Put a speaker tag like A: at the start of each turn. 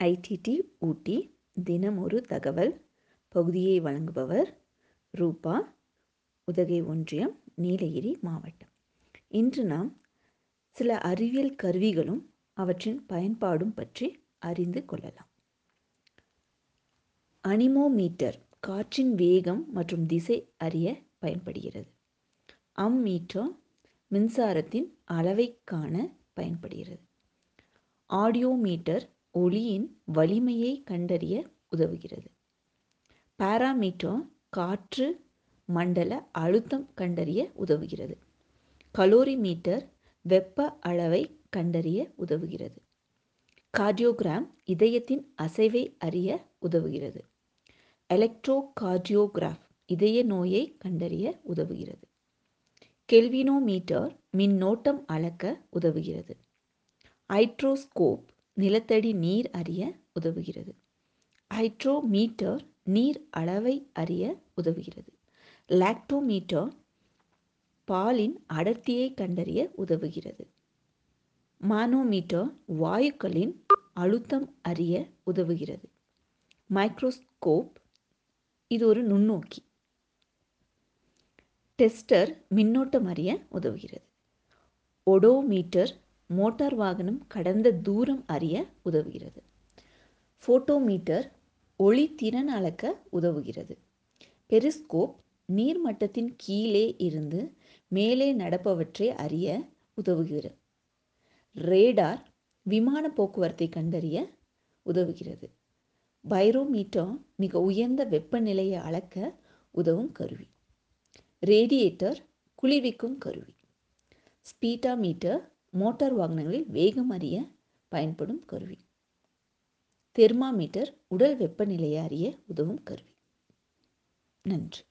A: IDD ஊட்டி தினமொரு தகவல். பகுதியை வழங்குபவர் ரூபா உதகை ஒன்றியம் நீலகிரி மாவட்டம். இன்று நாம் சில அறிவியல் கருவிகளும் அவற்றின் பயன்பாடும் பற்றி அறிந்து கொள்ளலாம். அனிமோமீட்டர் காற்றின் வேகம் மற்றும் திசை அறிய பயன்படுகிறது. அம்மீட்டர் மின்சாரத்தின் அளவை காண பயன்படுகிறது. ஆடியோமீட்டர் ஒளியின் வலிமையை கண்டறிய உதவுகிறது. பாராமீட்டர் காற்று மண்டல அழுத்தம் கண்டறிய உதவுகிறது. கலோரிமீட்டர் வெப்ப அளவை கண்டறிய உதவுகிறது. கார்டியோகிராம் இதயத்தின் அசைவை அறிய உதவுகிறது. எலக்ட்ரோ கார்டியோகிராஃப் இதய நோயை கண்டறிய உதவுகிறது. கெல்வினோமீட்டர் மின்னோட்டம் அளக்க உதவுகிறது. ஹைட்ரோஸ்கோப் நிலத்தடி நீர் அறிய உதவுகிறது. ஹைட்ரோமீட்டர் நீர் அளவை அறிய உதவுகிறது. லாக்டோமீட்டர் பாலின் அடர்த்தியை கண்டறிய உதவுகிறது. மானோமீட்டர் வாயுக்களின் அழுத்தம் அறிய உதவுகிறது. மைக்ரோஸ்கோப் இது ஒரு நுண்ணோக்கி. டெஸ்டர் மின்னோட்டம் அறிய உதவுகிறது. ஒடோமீட்டர் மோட்டார் வாகனம் கடந்த தூரம் அறிய உதவுகிறது. ஃபோட்டோமீட்டர் ஒளி திறன் அளக்க உதவுகிறது. பெரிஸ்கோப் நீர்மட்டத்தின் கீழே இருந்து மேலே நடப்பவற்றை அறிய உதவுகிறது ரேடார் விமான போக்குவரத்தை கண்டறிய உதவுகிறது. பைரோமீட்டர் மிக உயர்ந்த வெப்பநிலையை அளக்க உதவும் கருவி. ரேடியேட்டர் குளிர்விக்கும் கருவி. ஸ்பீட்டாமீட்டர் மோட்டார் வாகனங்களில் வேகம் அறிய பயன்படும் கருவி. தெர்மாமீட்டர் உடல் வெப்பநிலையை அறிய உதவும் கருவி. நன்றி.